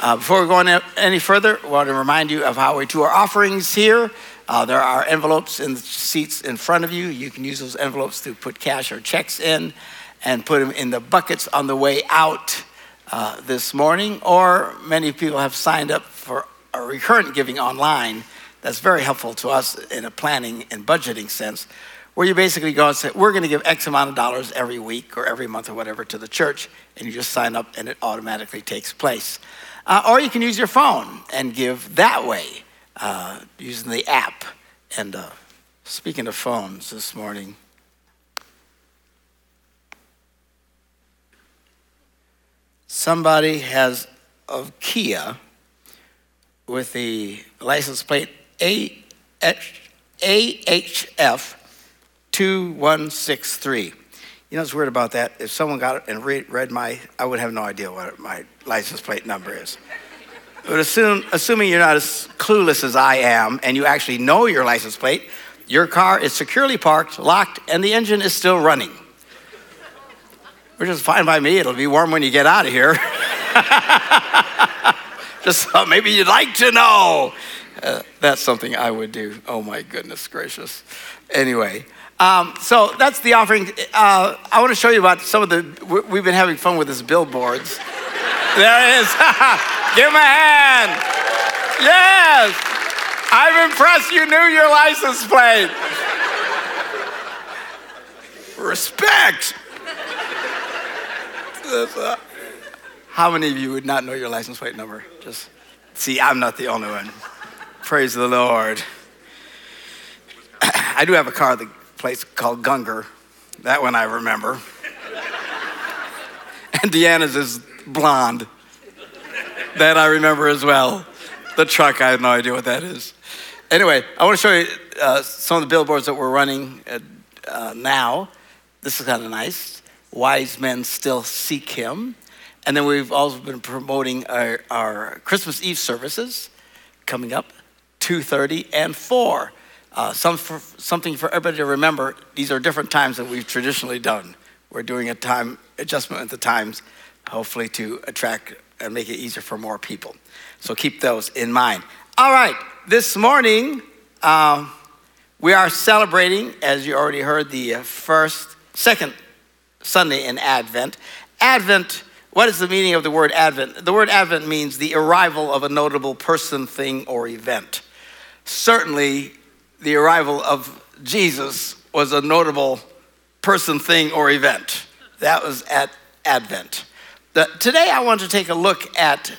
Uh, before we go on any further, I want to remind you of how we do our offerings here. Uh, there are envelopes in the seats in front of you. You can use those envelopes to put cash or checks in and put them in the buckets on the way out uh, this morning. Or many people have signed up for a recurrent giving online. That's very helpful to us in a planning and budgeting sense, where you basically go and say, We're going to give X amount of dollars every week or every month or whatever to the church, and you just sign up and it automatically takes place. Uh, or you can use your phone and give that way uh, using the app. And uh, speaking of phones this morning, somebody has a Kia with the license plate AHF 2163. You know what's weird about that? If someone got it and read, read my, I would have no idea what my license plate number is. But assume, assuming you're not as clueless as I am and you actually know your license plate, your car is securely parked, locked, and the engine is still running. Which is fine by me. It'll be warm when you get out of here. Just so maybe you'd like to know. Uh, that's something I would do. Oh my goodness gracious. Anyway, um, so that's the offering. Uh, I want to show you about some of the, we've been having fun with these billboards. there it is. Give him a hand. Yes. I'm impressed you knew your license plate. Respect. How many of you would not know your license plate number? Just see, I'm not the only one. Praise the Lord. I do have a car that place called Gungor. That one I remember. and Deanna's is blonde. That I remember as well. The truck, I have no idea what that is. Anyway, I want to show you uh, some of the billboards that we're running uh, now. This is kind of nice. Wise men still seek him. And then we've also been promoting our, our Christmas Eve services coming up, 2.30 and 4. Uh, some for, something for everybody to remember. These are different times than we've traditionally done. We're doing a time adjustment at the times, hopefully to attract and make it easier for more people. So keep those in mind. All right, this morning um, we are celebrating, as you already heard, the uh, first, second Sunday in Advent. Advent. What is the meaning of the word Advent? The word Advent means the arrival of a notable person, thing, or event. Certainly, the arrival of Jesus was a notable person, thing, or event. That was at Advent. The, today, I want to take a look at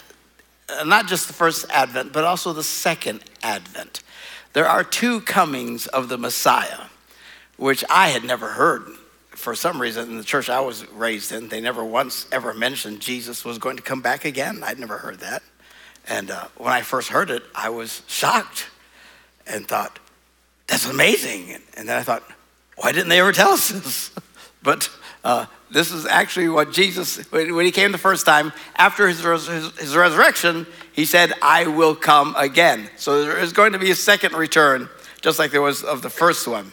uh, not just the first Advent, but also the second Advent. There are two comings of the Messiah, which I had never heard for some reason, in the church I was raised in, they never once ever mentioned Jesus was going to come back again. I'd never heard that. And uh, when I first heard it, I was shocked and thought, that's amazing. And then I thought, why didn't they ever tell us this? but uh, this is actually what Jesus, when he came the first time, after his, his, his, resurrection, he said, I will come again. So there is going to be a second return, just like there was of the first one.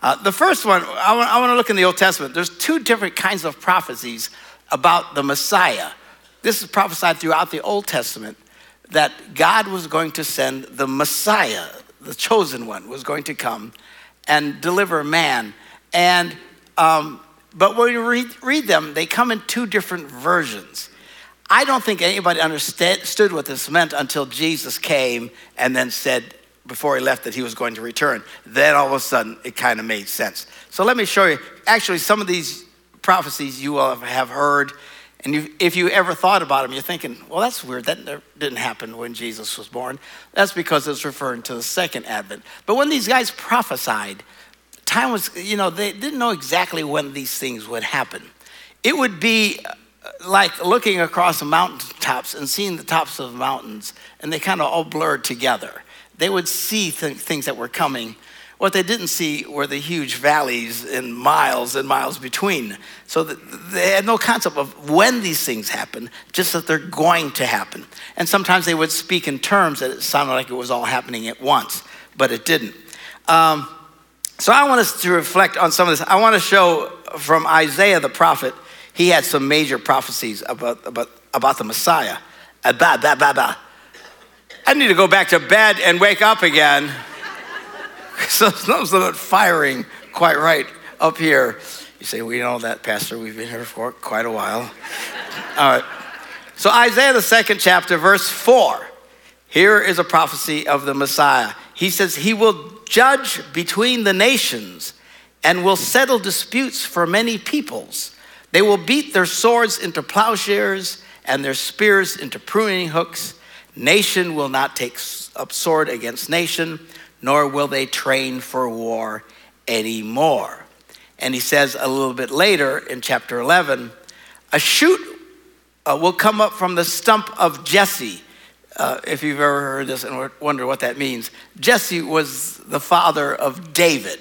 Uh, the first one, I want, I want to look in the Old Testament. There's two different kinds of prophecies about the Messiah. This is prophesied throughout the Old Testament that God was going to send the Messiah, the chosen one, was going to come and deliver man. And um, but when you read, read them, they come in two different versions. I don't think anybody understood what this meant until Jesus came and then said before he left that he was going to return. Then all of a sudden it kind of made sense. So let me show you. Actually, some of these prophecies you will have heard and if you ever thought about them, you're thinking, well, that's weird. That didn't happen when Jesus was born. That's because it's referring to the second advent. But when these guys prophesied, time was, you know, they didn't know exactly when these things would happen. It would be uh, like looking across the mountaintops and seeing the tops of the mountains, and they kind of all blurred together. They would see th- things that were coming what they didn't see were the huge valleys and miles and miles between. So they had no concept of when these things happen, just that they're going to happen. And sometimes they would speak in terms that it sounded like it was all happening at once, but it didn't. Um, so I want us to reflect on some of this. I want to show from Isaiah the prophet, he had some major prophecies about, about, about the Messiah. Uh, I need to go back to bed and wake up again. so something's not firing quite right up here. You say, we know that, Pastor. We've been here for quite a while. All right. So, Isaiah, the second chapter, verse 4. Here is a prophecy of the Messiah. He says, He will judge between the nations and will settle disputes for many peoples. They will beat their swords into plowshares and their spears into pruning hooks. Nation will not take up sword against nation nor will they train for war anymore. And he says a little bit later in chapter 11, a shoot uh, will come up from the stump of Jesse. Uh, if you've ever heard this and wonder what that means, Jesse was the father of David,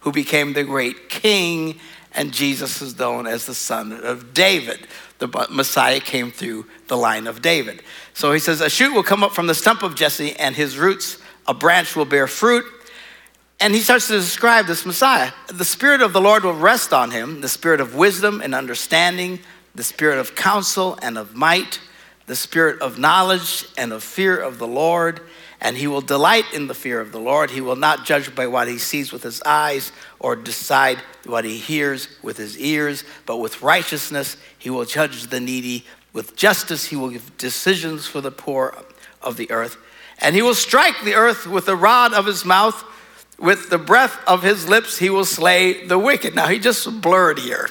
who became the great king, and Jesus is known as the son of David. The Messiah came through the line of David. So he says, A shoot will come up from the stump of Jesse, and his roots a branch will bear fruit. And he starts to describe this Messiah. The Spirit of the Lord will rest on him the Spirit of wisdom and understanding, the Spirit of counsel and of might, the Spirit of knowledge and of fear of the Lord. And he will delight in the fear of the Lord. He will not judge by what he sees with his eyes or decide what he hears with his ears, but with righteousness he will judge the needy. With justice he will give decisions for the poor of the earth. And he will strike the earth with the rod of his mouth, with the breath of his lips, he will slay the wicked. Now, he just blurred here.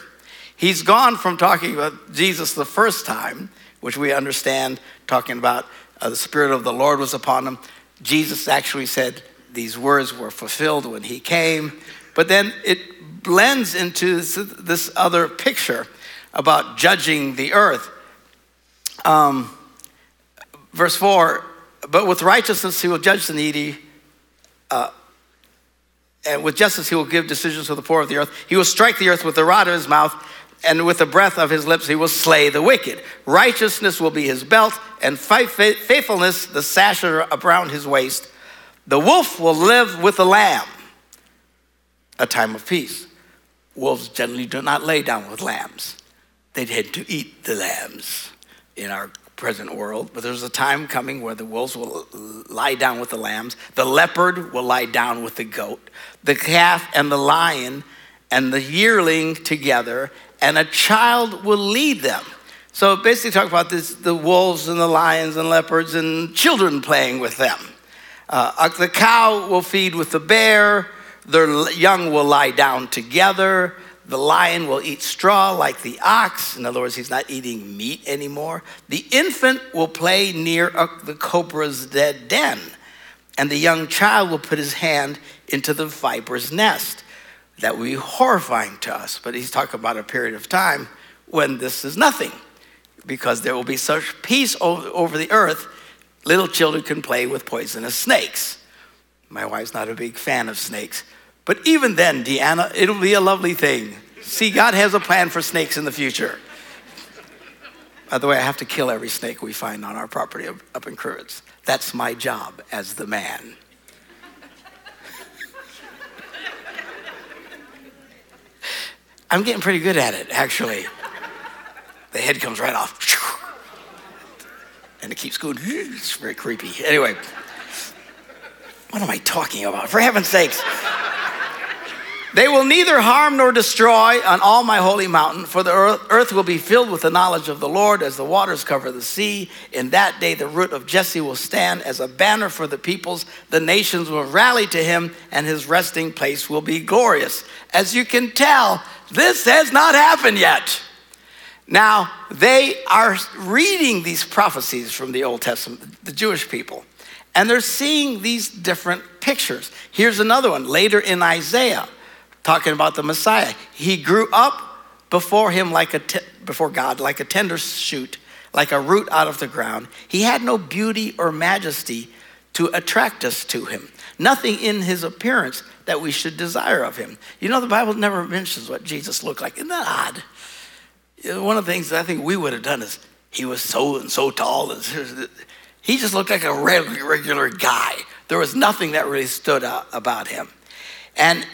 He's gone from talking about Jesus the first time, which we understand, talking about uh, the Spirit of the Lord was upon him. Jesus actually said these words were fulfilled when he came. But then it blends into this, other picture about judging the earth. Um, verse 4 but with righteousness, he will judge the needy. Uh, and with justice, he will give decisions to the poor of the earth. He will strike the earth with the rod of his mouth, and with the breath of his lips, he will slay the wicked. Righteousness will be his belt, and faithfulness the sash around his waist. The wolf will live with the lamb, a time of peace. Wolves generally do not lay down with lambs, they tend to eat the lambs in our present world, but there's a time coming where the wolves will lie down with the lambs, the leopard will lie down with the goat, the calf and the lion and the yearling together, and a child will lead them. So basically, talk about this, the wolves and the lions and leopards and children playing with them. Uh, the cow will feed with the bear, their young will lie down together. The lion will eat straw like the ox. In other words, he's not eating meat anymore. The infant will play near the cobra's dead den, and the young child will put his hand into the viper's nest. that would be horrifying to us. But he's talking about a period of time when this is nothing, because there will be such peace over, the earth, little children can play with poisonous snakes. My wife's not a big fan of snakes. But even then, Deanna, it'll be a lovely thing. See, God has a plan for snakes in the future. By the way, I have to kill every snake we find on our property up in Crivitz. That's my job as the man. I'm getting pretty good at it, actually. The head comes right off. And it keeps going. It's very creepy. Anyway, what am I talking about? For heaven's sakes. They will neither harm nor destroy on all my holy mountain, for the earth will be filled with the knowledge of the Lord as the waters cover the sea. In that day, the root of Jesse will stand as a banner for the peoples. The nations will rally to him, and his resting place will be glorious. As you can tell, this has not happened yet. Now, they are reading these prophecies from the Old Testament, the Jewish people, and they're seeing these different pictures. Here's another one later in Isaiah talking about the Messiah. He grew up before him like a t- before God like a tender shoot, like a root out of the ground. He had no beauty or majesty to attract us to him. Nothing in his appearance that we should desire of him. You know, the Bible never mentions what Jesus looked like. Isn't that odd? One of the things I think we would have done is he was so and so tall. And he just looked like a regular guy. There was nothing that really stood out about him. And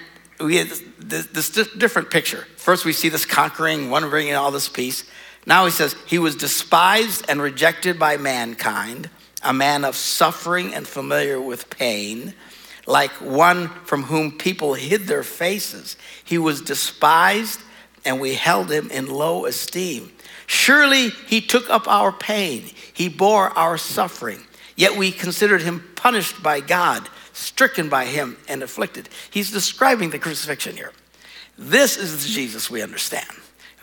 we get this, this, this different picture. First, we see this conquering, one bringing all this peace. Now he says, He was despised and rejected by mankind, a man of suffering and familiar with pain, like one from whom people hid their faces. He was despised, and we held him in low esteem. Surely he took up our pain, he bore our suffering, yet we considered him punished by God stricken by him and afflicted. He's describing the crucifixion here. This is the Jesus we understand.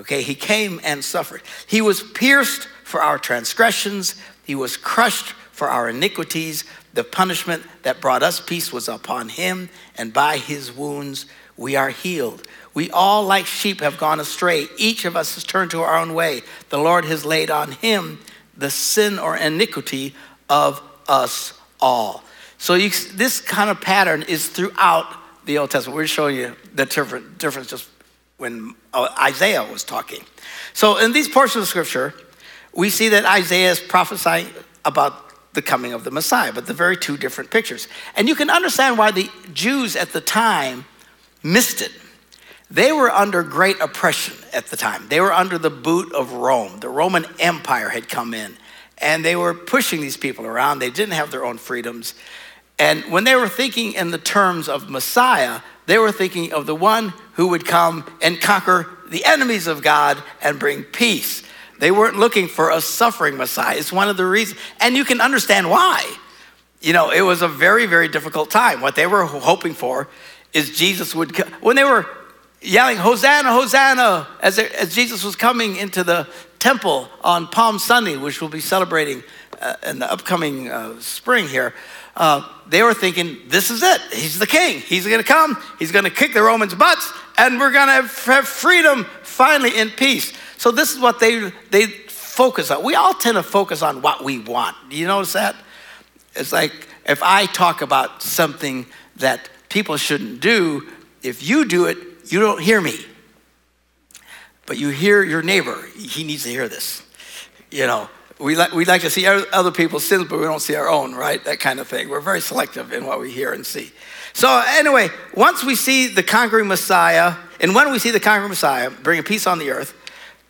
Okay, he came and suffered. He was pierced for our transgressions, he was crushed for our iniquities. The punishment that brought us peace was upon him, and by his wounds we are healed. We all, like sheep, have gone astray. Each of us has turned to our own way. The Lord has laid on him the sin or iniquity of us all. So you, this kind of pattern is throughout the Old Testament. We're showing you the different, difference just when uh, Isaiah was talking. So in these portions of Scripture, we see that Isaiah is prophesying about the coming of the Messiah, but the very two different pictures. And you can understand why the Jews at the time missed it. They were under great oppression at the time. They were under the boot of Rome. The Roman Empire had come in, and they were pushing these people around. They didn't have their own freedoms. And when they were thinking in the terms of Messiah, they were thinking of the one who would come and conquer the enemies of God and bring peace. They weren't looking for a suffering Messiah. It's one of the reasons, and you can understand why. You know, it was a very, very difficult time. What they were hoping for is Jesus would, when they were yelling, Hosanna, Hosanna, as, as Jesus was coming into the temple on Palm Sunday, which we'll be celebrating uh, in the upcoming uh, spring here uh, they were thinking, this is it. He's the king. He's going to come. He's going to kick the Romans' butts, and we're going to have, have freedom finally in peace. So this is what they they focus on. We all tend to focus on what we want. Do you notice that? It's like if I talk about something that people shouldn't do, if you do it, you don't hear me. But you hear your neighbor. He needs to hear this. You know, we like, we like to see other people's sins, but we don't see our own, right? That kind of thing. We're very selective in what we hear and see. So, anyway, once we see the conquering Messiah, and when we see the conquering Messiah bringing peace on the earth,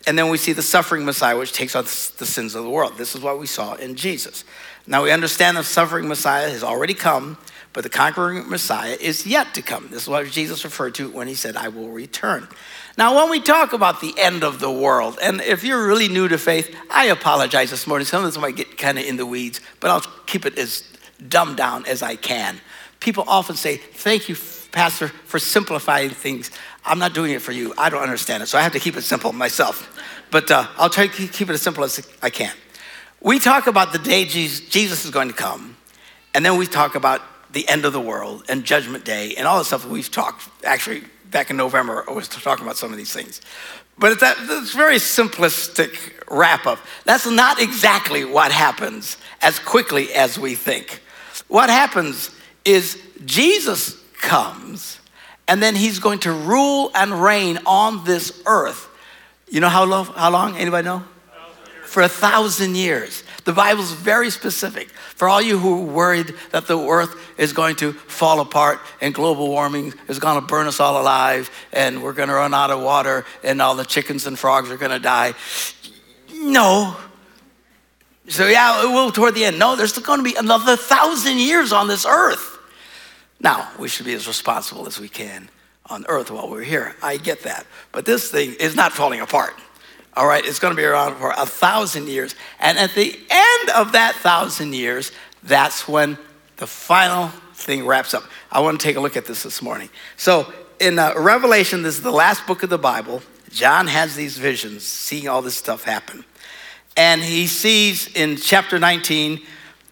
and then we see the suffering Messiah, which takes on the sins of the world. This is what we saw in Jesus. Now, we understand the suffering Messiah has already come, but the conquering Messiah is yet to come. This is what Jesus referred to when he said, I will return. Now, when we talk about the end of the world, and if you're really new to faith, I apologize this morning. Some of this might get kind of in the weeds, but I'll keep it as dumbed down as I can. People often say, Thank you, Pastor, for simplifying things. I'm not doing it for you. I don't understand it, so I have to keep it simple myself. But uh, I'll try to keep it as simple as I can. We talk about the day Jesus is going to come, and then we talk about the end of the world and judgment day and all the stuff we've talked actually back in November, I was talking about some of these things. But it's, that, it's very simplistic wrap up. That's not exactly what happens as quickly as we think. What happens is Jesus comes and then he's going to rule and reign on this earth. You know how long? How long? Anybody know? For a thousand years. The Bible's very specific. For all you who are worried that the earth is going to fall apart and global warming is going to burn us all alive and we're going to run out of water and all the chickens and frogs are going to die. No. So, yeah, it will toward the end. No, there's going to be another thousand years on this earth. Now, we should be as responsible as we can on earth while we're here. I get that. But this thing is not falling apart. All right, it's going to be around for a thousand years. And at the end of that thousand years, that's when the final thing wraps up. I want to take a look at this this morning. So, in uh, Revelation, this is the last book of the Bible. John has these visions, seeing all this stuff happen. And he sees in chapter 19,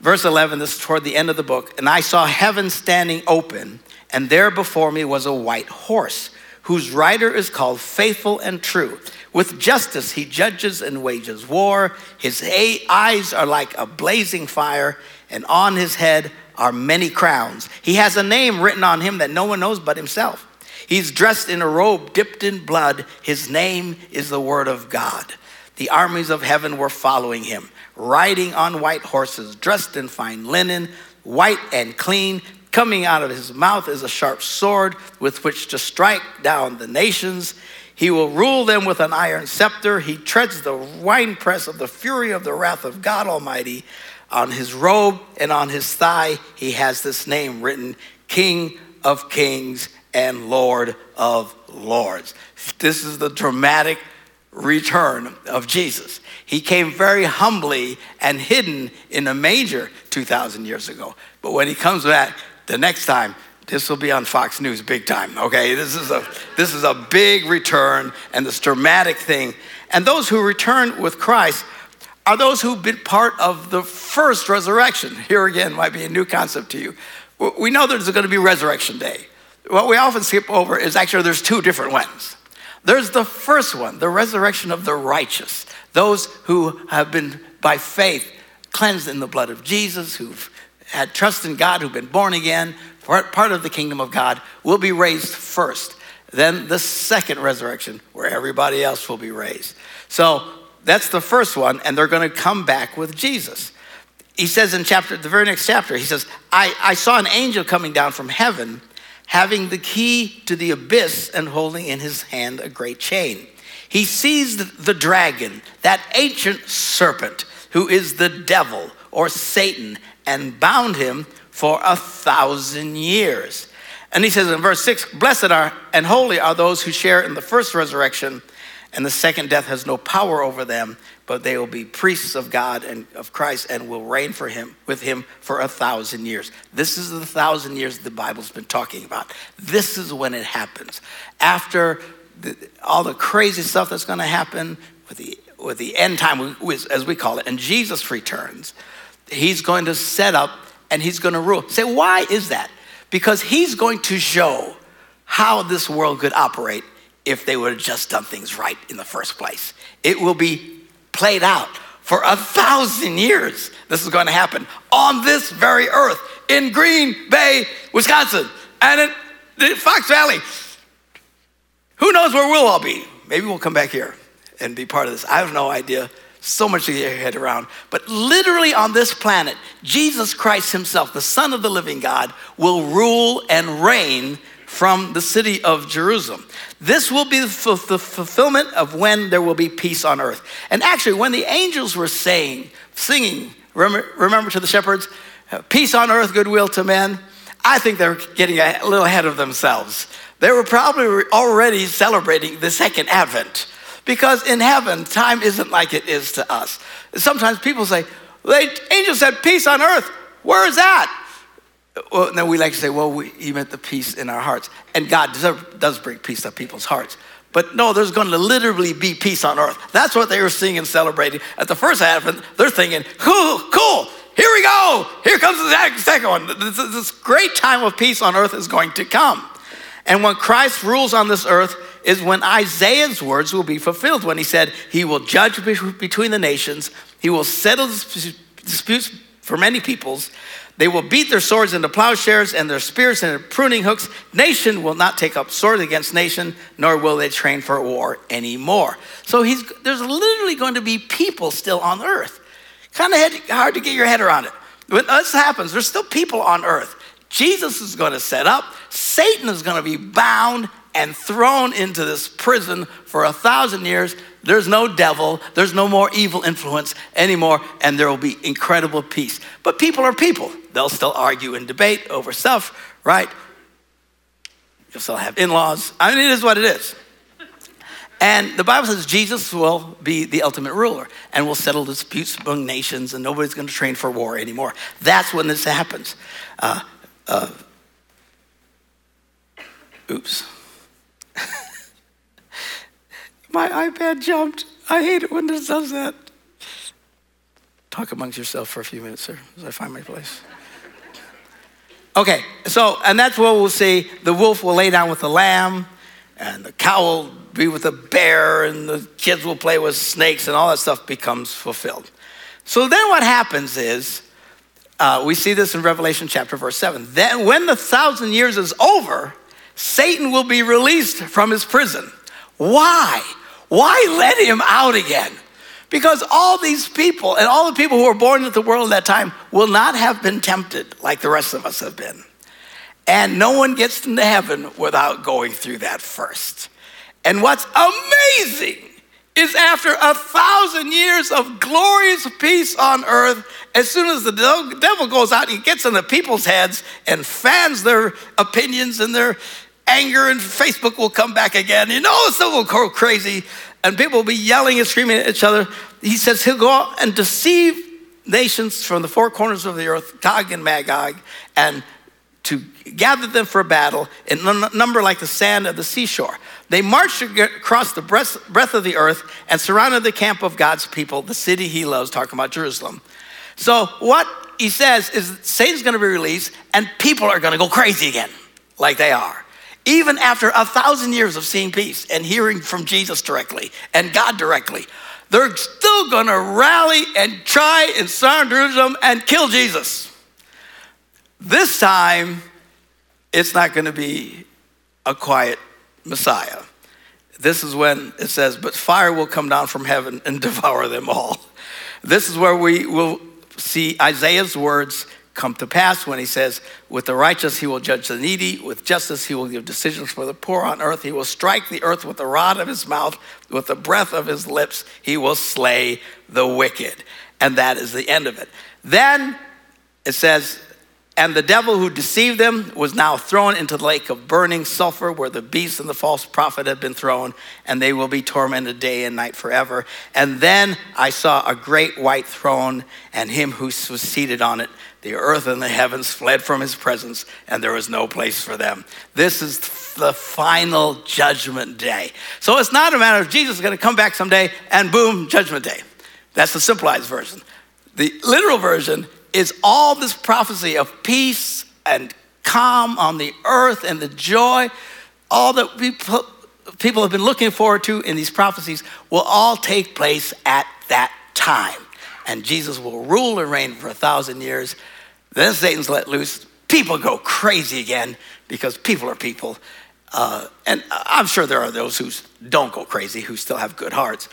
verse 11, this is toward the end of the book, and I saw heaven standing open, and there before me was a white horse, whose rider is called Faithful and True with justice, he judges and wages war. His eyes are like a blazing fire, and on his head are many crowns. He has a name written on him that no one knows but himself. He's dressed in a robe dipped in blood. His name is the Word of God. The armies of heaven were following him, riding on white horses, dressed in fine linen, white and clean. Coming out of his mouth is a sharp sword with which to strike down the nations. He will rule them with an iron scepter. He treads the winepress of the fury of the wrath of God Almighty. On his robe and on his thigh, he has this name written King of Kings and Lord of Lords. This is the dramatic return of Jesus. He came very humbly and hidden in a manger 2,000 years ago. But when he comes back the next time, this will be on Fox News big time, okay? This is a, this is a big return and this dramatic thing. And those who return with Christ are those who've been part of the first resurrection. Here again might be a new concept to you. We know there's going to be resurrection day. What we often skip over is actually there's two different ones. There's the first one, the resurrection of the righteous, those who have been by faith cleansed in the blood of Jesus, who've had trust in God, who've been born again, part part of the kingdom of God, will be raised first. Then the second resurrection, where everybody else will be raised. So that's the first one, and they're going to come back with Jesus. He says in chapter, the very next chapter, he says, I, I saw an angel coming down from heaven, having the key to the abyss and holding in his hand a great chain. He seized the dragon, that ancient serpent, who is the devil or Satan, and bound him for a thousand years. And he says in verse 6 Blessed are and holy are those who share in the first resurrection, and the second death has no power over them, but they will be priests of God and of Christ and will reign for him with him for a thousand years. This is the thousand years the Bible's been talking about. This is when it happens. After the, all the crazy stuff that's going to happen with the with the end time, as we call it, and Jesus returns, he's going to set up and he's going to rule. Say, why is that? Because he's going to show how this world could operate if they would have just done things right in the first place. It will be played out for a thousand years. This is going to happen on this very earth in Green Bay, Wisconsin, and in Fox Valley. Who knows where we'll all be? Maybe we'll come back here and be part of this. I have no idea so much to get your head around. But literally on this planet, Jesus Christ Himself, the Son of the living God, will rule and reign from the city of Jerusalem. This will be the, f- the fulfillment of when there will be peace on earth. And actually, when the angels were saying, singing, remember, remember to the shepherds, uh, peace on earth, goodwill to men, I think they're getting a little ahead of themselves. They were probably already celebrating the second advent because in heaven, time isn't like it is to us. Sometimes people say, the angel said, peace on earth. Where is that? Well, then we like to say, well, we, he meant the peace in our hearts. And God does, bring peace to people's hearts. But no, there's going to literally be peace on earth. That's what they were seeing and celebrating. At the first advent, they're thinking, cool, cool, here we go. Here comes the second one. This, this great time of peace on earth is going to come. And when Christ rules on this earth is when Isaiah's words will be fulfilled when he said, He will judge between the nations, He will settle disputes for many peoples. They will beat their swords into plowshares and their spears into pruning hooks. Nation will not take up sword against nation, nor will they train for war anymore. So there's literally going to be people still on earth. Kind of hard to get your head around it. When this happens, there's still people on earth. Jesus is going to set up, Satan is going to be bound and thrown into this prison for a thousand years. There's no devil, there's no more evil influence anymore, and there will be incredible peace. But people are people. They'll still argue and debate over stuff, right? You'll still have in laws. I mean, it is what it is. And the Bible says Jesus will be the ultimate ruler and will settle disputes among nations, and nobody's going to train for war anymore. That's when this happens. Uh, uh, oops. My iPad jumped. I hate it when this does that. Talk amongst yourself for a few minutes, sir, as I find my place. Okay, so, and that's what we'll see. The wolf will lay down with the lamb, and the cow will be with the bear, and the kids will play with snakes, and all that stuff becomes fulfilled. So then what happens is, uh, we see this in Revelation chapter verse 7. Then, when the thousand years is over, Satan will be released from his prison. Why? Why let him out again? Because all these people and all the people who were born into the world at that time will not have been tempted like the rest of us have been. And no one gets into heaven without going through that first. And what's amazing is after a thousand years of glorious peace on earth, as soon as the devil goes out, he gets into people's heads and fans their opinions and their anger, and Facebook will come back again. You know, stuff will go crazy, and people will be yelling and screaming at each other. He says he'll go out and deceive nations from the four corners of the earth, Gog and Magog, and to gather them for battle in number like the sand of the seashore. They marched across the breadth of the earth and surrounded the camp of God's people, the city he loves, talking about Jerusalem. So, what he says is Satan's going to be released and people are going to go crazy again, like they are. Even after a thousand years of seeing peace and hearing from Jesus directly and God directly, they're still going to rally and try and surround Jerusalem and kill Jesus. This time, it's not going to be a quiet Messiah. This is when it says, But fire will come down from heaven and devour them all. This is where we will see Isaiah's words come to pass when he says, With the righteous he will judge the needy, with justice he will give decisions for the poor on earth. He will strike the earth with the rod of his mouth, with the breath of his lips, he will slay the wicked. And that is the end of it. Then it says, and the devil who deceived them was now thrown into the lake of burning sulfur where the beast and the false prophet had been thrown, and they will be tormented day and night forever. And then I saw a great white throne and him who was seated on it. The earth and the heavens fled from his presence, and there was no place for them. This is the final judgment day. So it's not a matter of Jesus is going to come back someday and boom, judgment day. That's the simplified version. The literal version is all this prophecy of peace and calm on the earth and the joy, all that people, people have been looking forward to in these prophecies will all take place at that time. And Jesus will rule and reign for a thousand years. Then Satan's let loose. People go crazy again because people are people. Uh, and I'm sure there are those who don't go crazy, who still have good hearts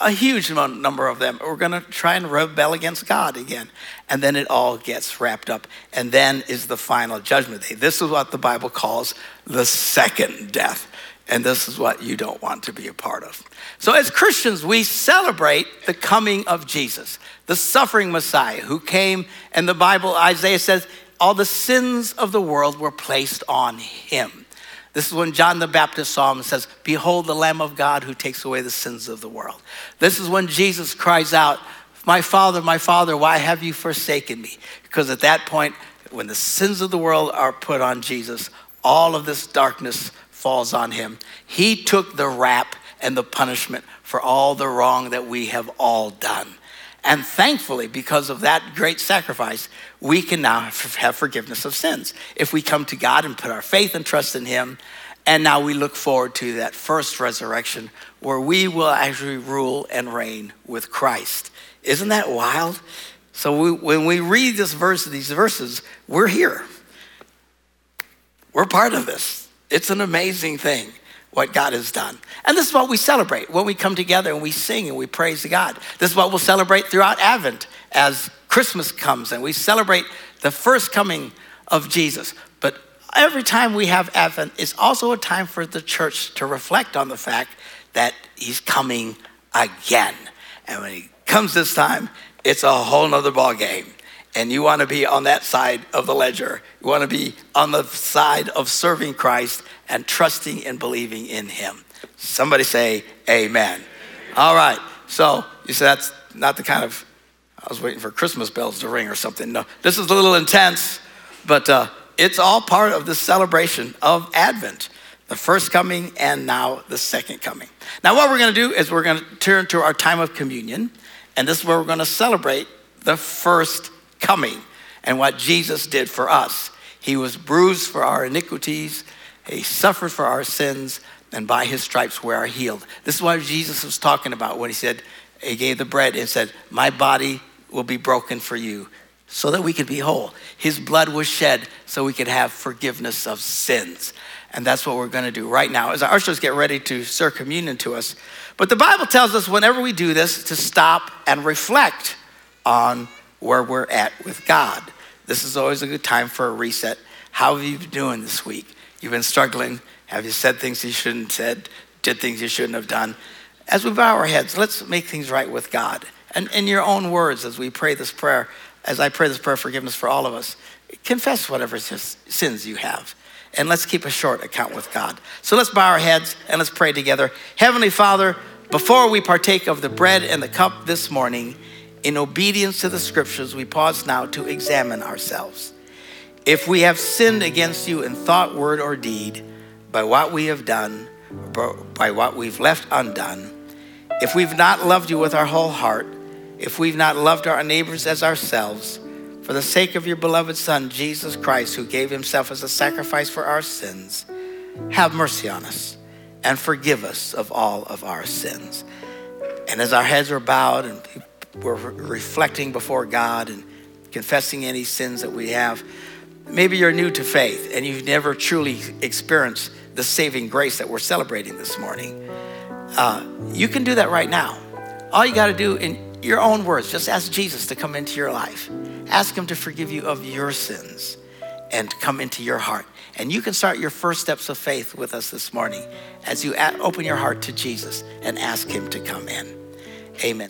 a huge number of them are going to try and rebel against God again. And then it all gets wrapped up. And then is the final judgment day. This is what the Bible calls the second death. And this is what you don't want to be a part of. So, as Christians, we celebrate the coming of Jesus, the suffering Messiah who came, and the Bible, Isaiah says, all the sins of the world were placed on him. This is when John the Baptist saw him and says, Behold the Lamb of God who takes away the sins of the world. This is when Jesus cries out, My Father, my Father, why have you forsaken me? Because at that point, when the sins of the world are put on Jesus, all of this darkness falls on him. He took the rap and the punishment for all the wrong that we have all done. And thankfully, because of that great sacrifice, we can now have forgiveness of sins. If we come to God and put our faith and trust in Him, and now we look forward to that first resurrection where we will actually rule and reign with Christ. Isn't that wild? So we, when we read this verse, these verses, we're here. We're part of this. It's an amazing thing what God has done. And this is what we celebrate when we come together and we sing and we praise God. This is what we'll celebrate throughout Advent as Christmas comes and we celebrate the first coming of Jesus. But every time we have Advent it's also a time for the church to reflect on the fact that he's coming again. And when he comes this time, it's a whole nother ball game and you want to be on that side of the ledger. You want to be on the side of serving Christ and trusting and believing in Him. Somebody say, Amen. All right. So you said that's not the kind of, I was waiting for Christmas bells to ring or something. No, this is a little intense, but uh, it's all part of the celebration of Advent the first coming and now the second coming. Now, what we're going to do is we're going to turn to our time of communion, and this is where we're going to celebrate the first coming and what Jesus did for us. He was bruised for our iniquities, he suffered for our sins, and by his stripes we are healed. This is what Jesus was talking about when he said, he gave the bread and said, My body will be broken for you so that we could be whole. His blood was shed so we could have forgiveness of sins. And that's what we're going to do right now as our ushers get ready to serve communion to us. But the Bible tells us whenever we do this to stop and reflect on where we're at with God. This is always a good time for a reset. How have you been doing this week? You've been struggling. Have you said things you shouldn't have said? Did things you shouldn't have done? As we bow our heads, let's make things right with God. And in your own words, as we pray this prayer, as I pray this prayer, forgiveness for all of us, confess whatever sins you have. And let's keep a short account with God. So let's bow our heads and let's pray together. Heavenly Father, before we partake of the bread and the cup this morning, in obedience to the scriptures, we pause now to examine ourselves. If we have sinned against you in thought, word, or deed, by what we have done, by what we've left undone, if we've not loved you with our whole heart, if we've not loved our neighbors as ourselves, for the sake of your beloved Son, Jesus Christ, who gave himself as a sacrifice for our sins, have mercy on us and forgive us of all of our sins. And as our heads are bowed and we're reflecting before God and confessing any sins that we have. Maybe you're new to faith and you've never truly experienced the saving grace that we're celebrating this morning. Uh, you can do that right now. All you got to do in your own words, just ask Jesus to come into your life. Ask Him to forgive you of your sins and come into your heart. And you can start your first steps of faith with us this morning as you open your heart to Jesus and ask Him to come in. Amen.